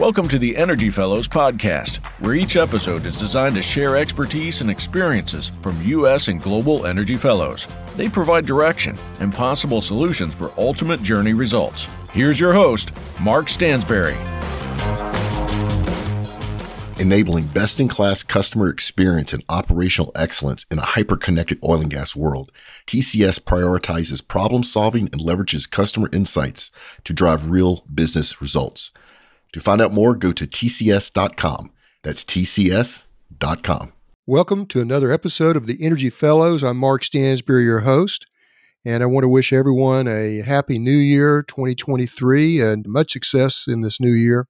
Welcome to the Energy Fellows podcast, where each episode is designed to share expertise and experiences from U.S. and global energy fellows. They provide direction and possible solutions for ultimate journey results. Here's your host, Mark Stansberry. Enabling best in class customer experience and operational excellence in a hyper connected oil and gas world, TCS prioritizes problem solving and leverages customer insights to drive real business results. To find out more, go to tcs.com. That's tcs.com. Welcome to another episode of the Energy Fellows. I'm Mark Stansberry, your host, and I want to wish everyone a happy new year 2023 and much success in this new year.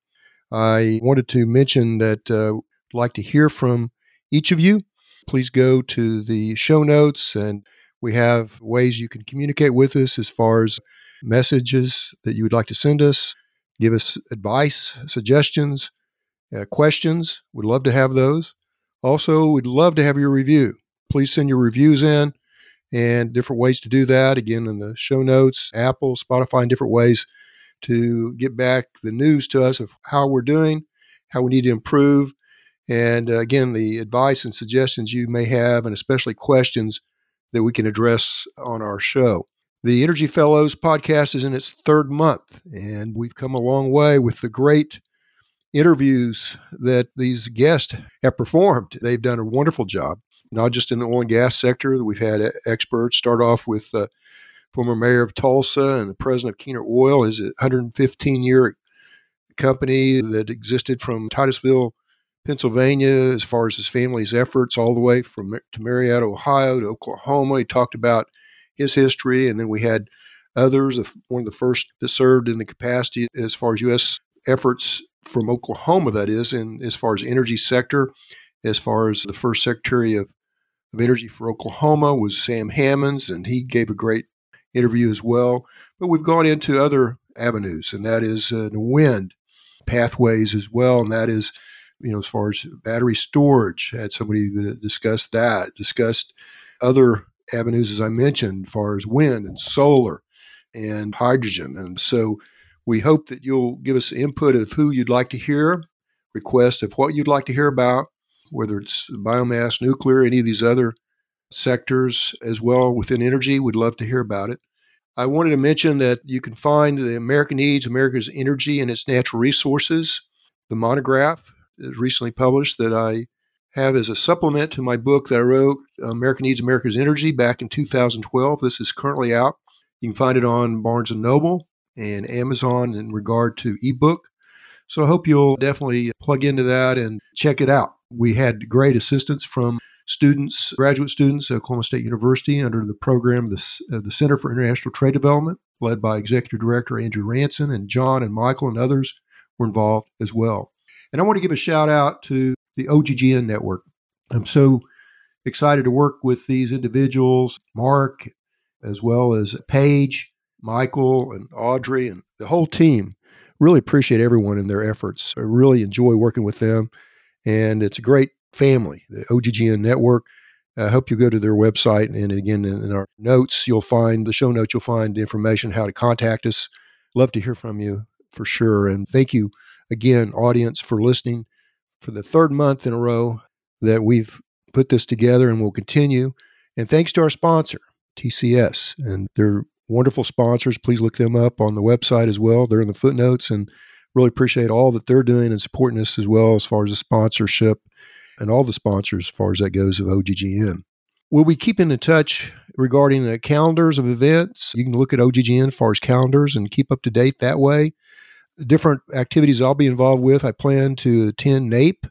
I wanted to mention that uh, I'd like to hear from each of you. Please go to the show notes, and we have ways you can communicate with us as far as messages that you would like to send us give us advice, suggestions, uh, questions. We'd love to have those. Also, we'd love to have your review. Please send your reviews in and different ways to do that. Again, in the show notes, Apple, Spotify, and different ways to get back the news to us of how we're doing, how we need to improve. And uh, again, the advice and suggestions you may have, and especially questions that we can address on our show. The Energy Fellows podcast is in its third month, and we've come a long way with the great interviews that these guests have performed. They've done a wonderful job, not just in the oil and gas sector. We've had experts start off with the former mayor of Tulsa and the president of Keener Oil, his 115 year company that existed from Titusville, Pennsylvania, as far as his family's efforts, all the way from to Marietta, Ohio to Oklahoma. He talked about his history, and then we had others. One of the first that served in the capacity as far as U.S. efforts from Oklahoma, that is, and as far as energy sector, as far as the first Secretary of, of Energy for Oklahoma was Sam Hammonds, and he gave a great interview as well. But we've gone into other avenues, and that is uh, the wind pathways as well, and that is, you know, as far as battery storage, had somebody discuss that, discussed other avenues, as I mentioned, as far as wind and solar and hydrogen. And so we hope that you'll give us input of who you'd like to hear, request of what you'd like to hear about, whether it's biomass, nuclear, any of these other sectors as well within energy. We'd love to hear about it. I wanted to mention that you can find the American Needs America's Energy and its Natural Resources, the monograph is recently published that I have as a supplement to my book that I wrote, America Needs America's Energy, back in 2012. This is currently out. You can find it on Barnes and Noble and Amazon in regard to ebook. So I hope you'll definitely plug into that and check it out. We had great assistance from students, graduate students at Oklahoma State University under the program, the, uh, the Center for International Trade Development, led by Executive Director Andrew Ranson, and John and Michael and others were involved as well. And I want to give a shout out to the OGGN network. I'm so excited to work with these individuals, Mark, as well as Paige, Michael, and Audrey, and the whole team. Really appreciate everyone in their efforts. I really enjoy working with them, and it's a great family, the OGGN network. I hope you go to their website, and again, in our notes, you'll find the show notes. You'll find information how to contact us. Love to hear from you for sure, and thank you again, audience, for listening for the third month in a row that we've put this together and will continue. And thanks to our sponsor, TCS, and they're wonderful sponsors. Please look them up on the website as well. They're in the footnotes and really appreciate all that they're doing and supporting us as well as far as the sponsorship and all the sponsors as far as that goes of OGGN. We'll be keeping in touch regarding the calendars of events. You can look at OGGN as far as calendars and keep up to date that way different activities I'll be involved with. I plan to attend NAPE,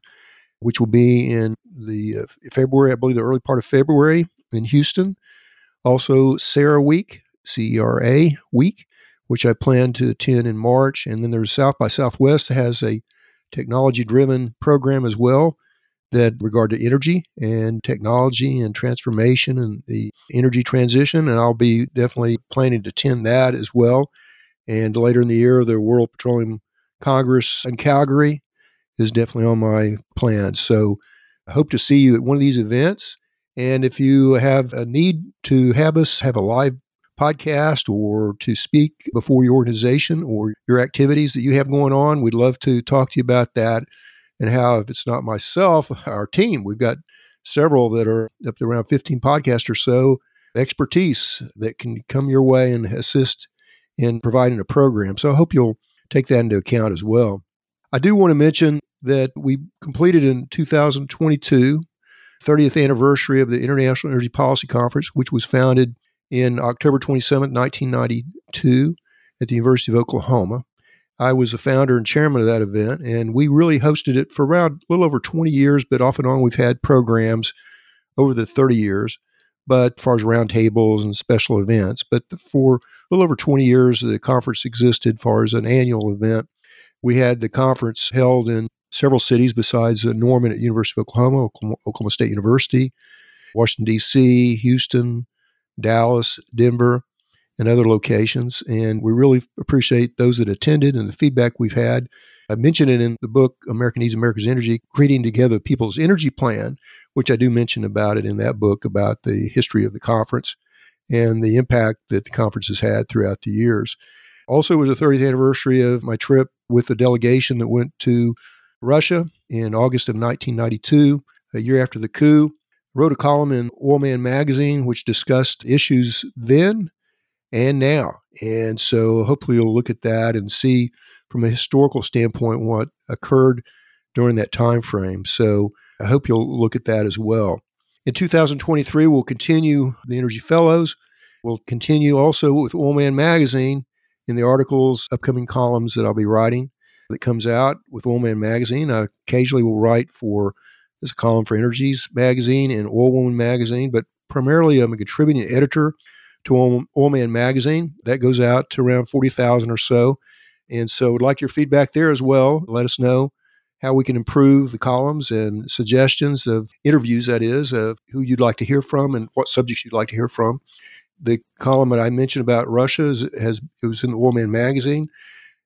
which will be in the uh, February, I believe, the early part of February in Houston. Also, CERA Week, C E R A Week, which I plan to attend in March. And then there's South by Southwest has a technology driven program as well that regard to energy and technology and transformation and the energy transition. And I'll be definitely planning to attend that as well. And later in the year, the World Petroleum Congress in Calgary is definitely on my plans. So I hope to see you at one of these events. And if you have a need to have us have a live podcast or to speak before your organization or your activities that you have going on, we'd love to talk to you about that and how, if it's not myself, our team, we've got several that are up to around 15 podcasts or so, expertise that can come your way and assist in providing a program. So I hope you'll take that into account as well. I do want to mention that we completed in 2022 30th anniversary of the International Energy Policy Conference, which was founded in October 27, 1992, at the University of Oklahoma. I was a founder and chairman of that event, and we really hosted it for around a little over 20 years, but off and on we've had programs over the 30 years, but as far as roundtables and special events. But for a little over 20 years, the conference existed as far as an annual event. We had the conference held in several cities besides uh, Norman at University of Oklahoma, Oklahoma, Oklahoma State University, Washington, D.C., Houston, Dallas, Denver, and other locations. And we really appreciate those that attended and the feedback we've had. I mentioned it in the book, America Needs America's Energy, Creating Together People's Energy Plan, which I do mention about it in that book about the history of the conference and the impact that the conference has had throughout the years. Also, it was the 30th anniversary of my trip with the delegation that went to Russia in August of 1992, a year after the coup wrote a column in Oilman magazine which discussed issues then and now. And so hopefully you'll look at that and see from a historical standpoint what occurred during that time frame. So I hope you'll look at that as well. In 2023, we'll continue the Energy Fellows. We'll continue also with Oilman Magazine in the articles, upcoming columns that I'll be writing that comes out with Oilman Magazine. I occasionally will write for a column for Energies magazine and Oil Woman magazine, but primarily I'm a contributing editor to Oil, Oilman magazine. That goes out to around 40,000 or so. And so I'd like your feedback there as well. Let us know how we can improve the columns and suggestions of interviews, that is, of who you'd like to hear from and what subjects you'd like to hear from. The column that I mentioned about Russia is, has it was in the Oilman magazine.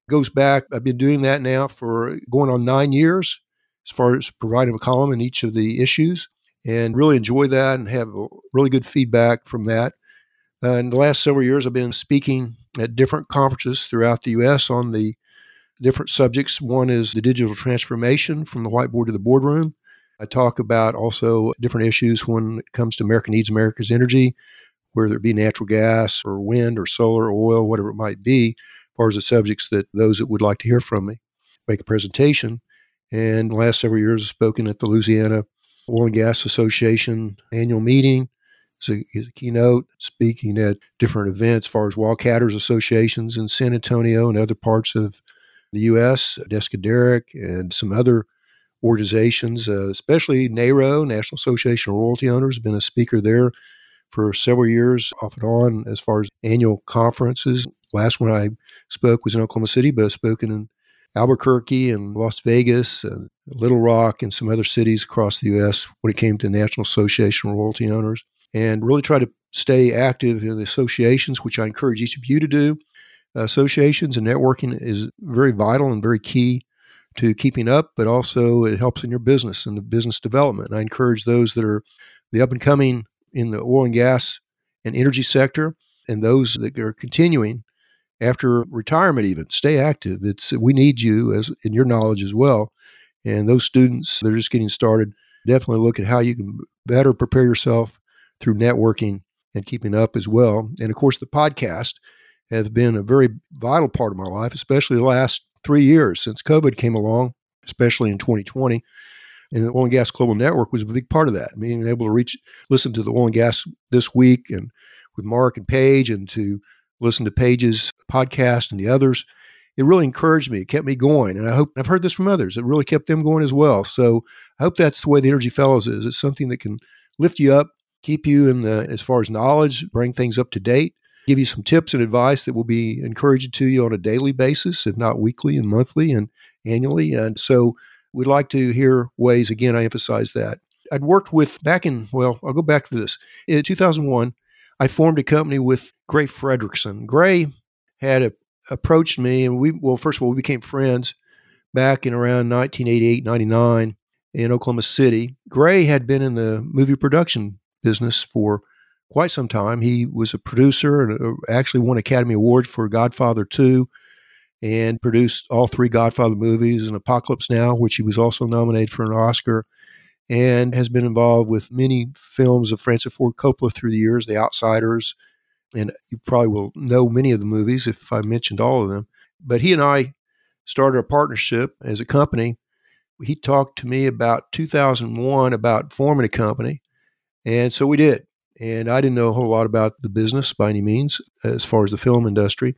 Goes back, I've been doing that now for going on nine years as far as providing a column in each of the issues and really enjoy that and have really good feedback from that. Uh, in the last several years, I've been speaking at different conferences throughout the U.S. on the different subjects. One is the digital transformation from the whiteboard to the boardroom. I talk about also different issues when it comes to America needs America's energy, whether it be natural gas or wind or solar, or oil, whatever it might be, as far as the subjects that those that would like to hear from me make a presentation. And the last several years, I've spoken at the Louisiana Oil and Gas Association annual meeting. So he's a keynote speaking at different events as far as wildcatters associations in San Antonio and other parts of the U.S., Desk Derrick, and some other organizations, uh, especially NARO, National Association of Royalty Owners, been a speaker there for several years off and on as far as annual conferences. Last one I spoke was in Oklahoma City, but I've spoken in Albuquerque and Las Vegas and Little Rock and some other cities across the U.S. when it came to National Association of Royalty Owners, and really try to stay active in the associations, which I encourage each of you to do. Associations and networking is very vital and very key to keeping up, but also it helps in your business and the business development. And I encourage those that are the up and coming in the oil and gas and energy sector and those that are continuing after retirement even stay active it's we need you as in your knowledge as well and those students that are just getting started definitely look at how you can better prepare yourself through networking and keeping up as well and of course the podcast has been a very vital part of my life especially the last three years since covid came along especially in 2020 and the oil and gas global network was a big part of that being able to reach listen to the oil and gas this week and with mark and paige and to listen to Paige's podcast and the others. It really encouraged me. It kept me going. And I hope I've heard this from others. It really kept them going as well. So I hope that's the way the Energy Fellows is. It's something that can lift you up, keep you in the as far as knowledge, bring things up to date, give you some tips and advice that will be encouraged to you on a daily basis, if not weekly and monthly and annually. And so we'd like to hear ways, again, I emphasize that. I'd worked with back in, well, I'll go back to this. In 2001, I formed a company with Gray Frederickson. Gray had a, approached me, and we, well, first of all, we became friends back in around 1988, 99 in Oklahoma City. Gray had been in the movie production business for quite some time. He was a producer and uh, actually won Academy Awards for Godfather 2 and produced all three Godfather movies and Apocalypse Now, which he was also nominated for an Oscar, and has been involved with many films of Francis Ford Coppola through the years, The Outsiders, and you probably will know many of the movies if I mentioned all of them. But he and I started a partnership as a company. He talked to me about 2001 about forming a company, and so we did. And I didn't know a whole lot about the business by any means as far as the film industry,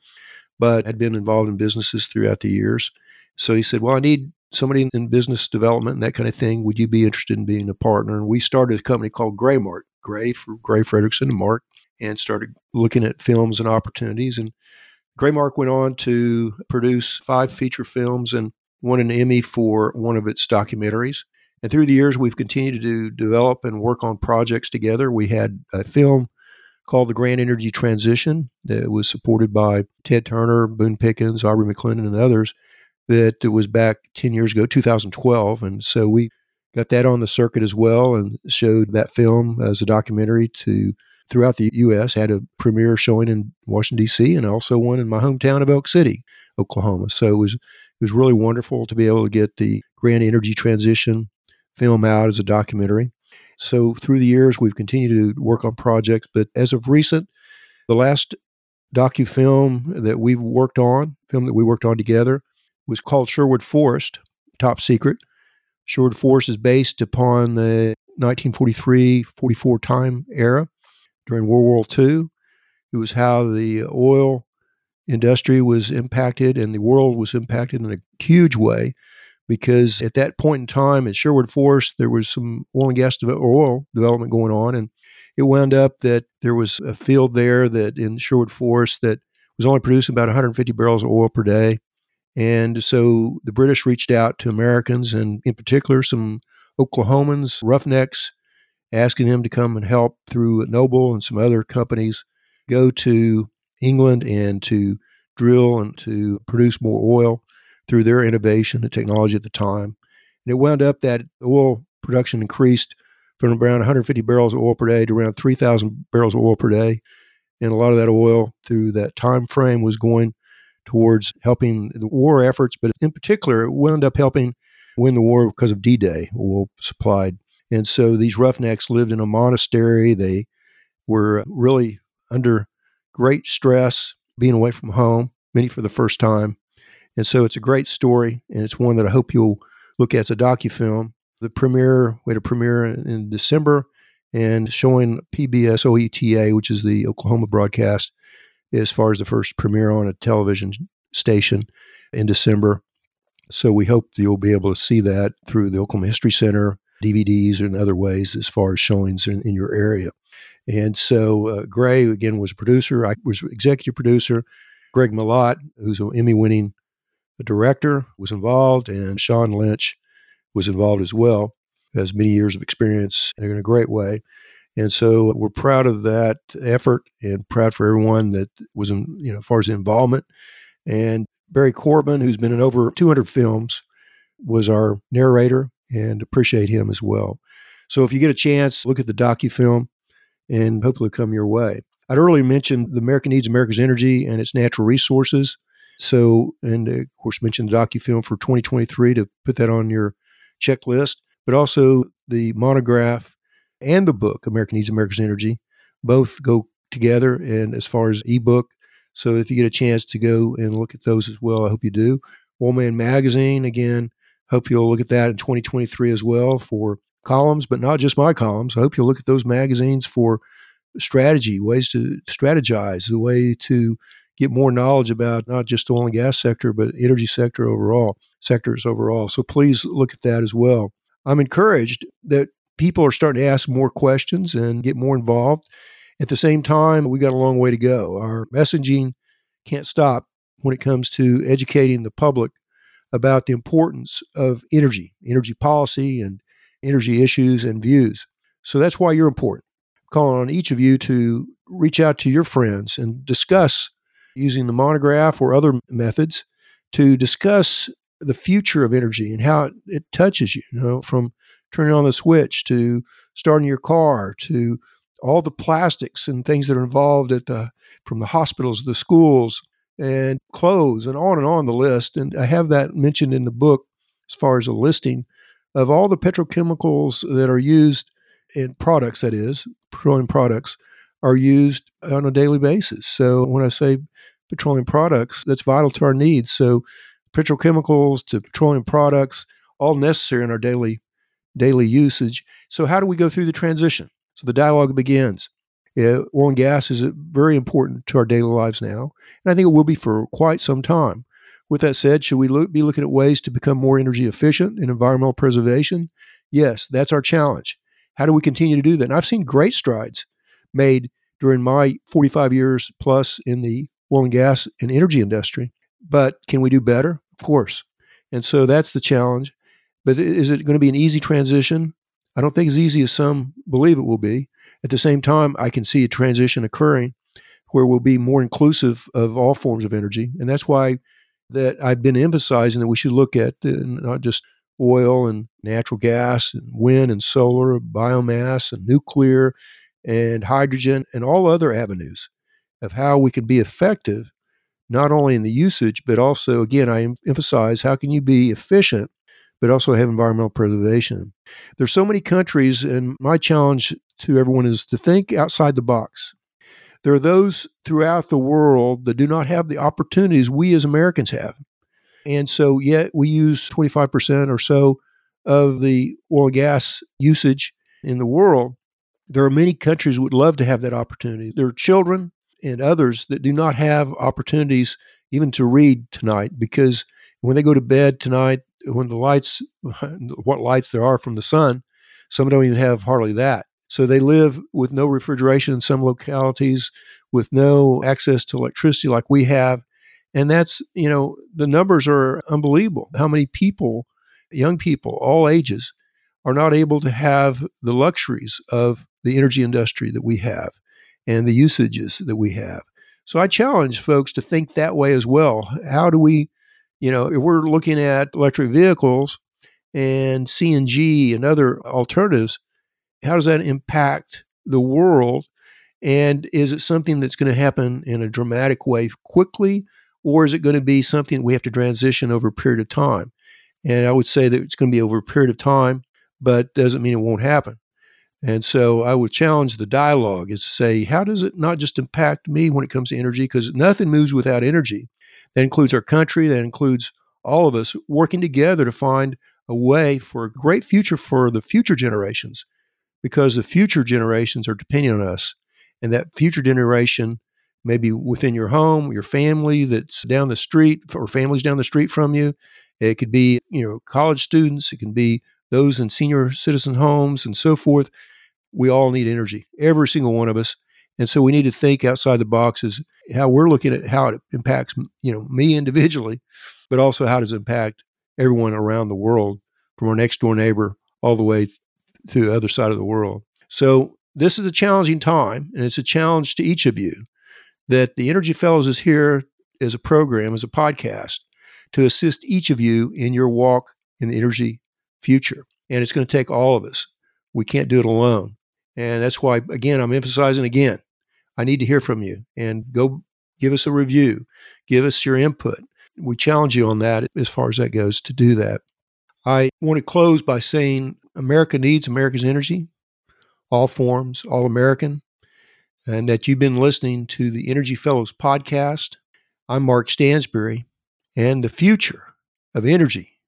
but had been involved in businesses throughout the years. So he said, Well, I need somebody in business development and that kind of thing. Would you be interested in being a partner? And we started a company called Graymark, Gray for Gray Frederickson and Mark, and started looking at films and opportunities. And Graymark went on to produce five feature films and won an Emmy for one of its documentaries. And through the years, we've continued to develop and work on projects together. We had a film called The Grand Energy Transition that was supported by Ted Turner, Boone Pickens, Aubrey McClendon, and others that was back 10 years ago, 2012. And so we got that on the circuit as well and showed that film as a documentary to throughout the U.S. Had a premiere showing in Washington D.C. and also one in my hometown of Elk City, Oklahoma. So it was it was really wonderful to be able to get the Grand Energy Transition film out as a documentary. So through the years, we've continued to work on projects, but as of recent, the last docu film that we've worked on, film that we worked on together, was called Sherwood Forest, Top Secret. Sherwood Forest is based upon the 1943-44 time era during World War II. It was how the oil industry was impacted and the world was impacted in a huge way because at that point in time at Sherwood Forest, there was some oil and gas de- oil development going on. And it wound up that there was a field there that in Sherwood Forest that was only producing about 150 barrels of oil per day. And so the British reached out to Americans and, in particular, some Oklahomans, roughnecks, asking him to come and help through Noble and some other companies go to England and to drill and to produce more oil through their innovation and technology at the time. And it wound up that oil production increased from around 150 barrels of oil per day to around 3,000 barrels of oil per day. And a lot of that oil through that time frame was going towards helping the war efforts, but in particular, it wound up helping win the war because of D Day, oil supplied. And so these roughnecks lived in a monastery. They were really under great stress being away from home, many for the first time. And so it's a great story, and it's one that I hope you'll look at. It's a docufilm. The premiere, we had a premiere in December, and showing PBS OETA, which is the Oklahoma broadcast, as far as the first premiere on a television station in December. So we hope you'll be able to see that through the Oklahoma History Center, DVDs, and other ways as far as showings in, in your area. And so uh, Gray, again, was a producer. I was executive producer. Greg Malott, who's an Emmy winning the director was involved, and Sean Lynch was involved as well. Has many years of experience in a great way. And so we're proud of that effort and proud for everyone that was in, you know, as far as involvement. And Barry Corbin, who's been in over 200 films, was our narrator and appreciate him as well. So if you get a chance, look at the docu-film and hopefully come your way. I'd earlier mentioned the American Needs America's Energy and its natural resources. So, and of course, mentioned the docufilm for 2023 to put that on your checklist, but also the monograph and the book, American Needs America's Energy, both go together. And as far as ebook, so if you get a chance to go and look at those as well, I hope you do. Oilman Magazine, again, hope you'll look at that in 2023 as well for columns, but not just my columns. I hope you'll look at those magazines for strategy, ways to strategize, the way to get more knowledge about not just the oil and gas sector, but energy sector overall, sectors overall. So please look at that as well. I'm encouraged that people are starting to ask more questions and get more involved. At the same time, we got a long way to go. Our messaging can't stop when it comes to educating the public about the importance of energy, energy policy, and energy issues and views. So that's why you're important. calling on each of you to reach out to your friends and discuss using the monograph or other methods to discuss the future of energy and how it, it touches you, you know, from turning on the switch to starting your car to all the plastics and things that are involved at the from the hospitals, the schools, and clothes, and on and on the list. And I have that mentioned in the book as far as a listing of all the petrochemicals that are used in products. That is, petroleum products are used on a daily basis. So when I say petroleum products, that's vital to our needs. So petrochemicals to petroleum products, all necessary in our daily daily usage. So how do we go through the transition? So the dialogue begins. Yeah, oil and gas is very important to our daily lives now, and I think it will be for quite some time. With that said, should we look, be looking at ways to become more energy efficient in environmental preservation? Yes, that's our challenge. How do we continue to do that? And I've seen great strides made during my 45 years plus in the oil and gas and energy industry. But can we do better? Of course. And so that's the challenge. But is it going to be an easy transition? I don't think as easy as some believe it will be. At the same time, I can see a transition occurring where we'll be more inclusive of all forms of energy. And that's why that I've been emphasizing that we should look at uh, not just oil and natural gas and wind and solar, biomass and nuclear and hydrogen and all other avenues of how we can be effective, not only in the usage, but also, again, I emphasize how can you be efficient, but also have environmental preservation. There's so many countries, and my challenge to everyone is to think outside the box. There are those throughout the world that do not have the opportunities we as Americans have. And so, yet we use 25% or so of the oil and gas usage in the world. There are many countries would love to have that opportunity. There are children and others that do not have opportunities even to read tonight because when they go to bed tonight, when the lights, what lights there are from the sun, some don't even have hardly that. So they live with no refrigeration in some localities, with no access to electricity like we have. And that's, you know, the numbers are unbelievable. How many people, young people, all ages, are not able to have the luxuries of the energy industry that we have and the usages that we have. So I challenge folks to think that way as well. How do we, you know, if we're looking at electric vehicles and CNG and other alternatives, how does that impact the world? And is it something that's going to happen in a dramatic way quickly, or is it going to be something we have to transition over a period of time? And I would say that it's going to be over a period of time, but doesn't mean it won't happen. And so I would challenge the dialogue is to say, how does it not just impact me when it comes to energy? Because nothing moves without energy. That includes our country, that includes all of us working together to find a way for a great future for the future generations, because the future generations are depending on us. And that future generation, maybe within your home, your family that's down the street, or families down the street from you. It could be, you know, college students, it can be those in senior citizen homes and so forth. We all need energy, every single one of us. And so we need to think outside the boxes how we're looking at how it impacts, you know, me individually, but also how does it impact everyone around the world from our next door neighbor all the way to the other side of the world. So this is a challenging time, and it's a challenge to each of you that the Energy Fellows is here as a program, as a podcast, to assist each of you in your walk in the energy future. And it's going to take all of us. We can't do it alone. And that's why, again, I'm emphasizing again, I need to hear from you and go give us a review, give us your input. We challenge you on that as far as that goes to do that. I want to close by saying America needs America's energy, all forms, all American, and that you've been listening to the Energy Fellows podcast. I'm Mark Stansberry, and the future of energy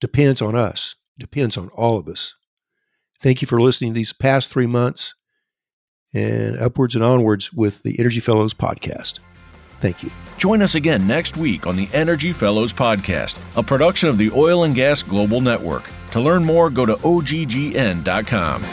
depends on us depends on all of us. Thank you for listening these past three months and upwards and onwards with the Energy Fellows podcast. Thank you. Join us again next week on the Energy Fellows podcast, a production of the Oil and Gas Global Network. To learn more, go to oggn.com.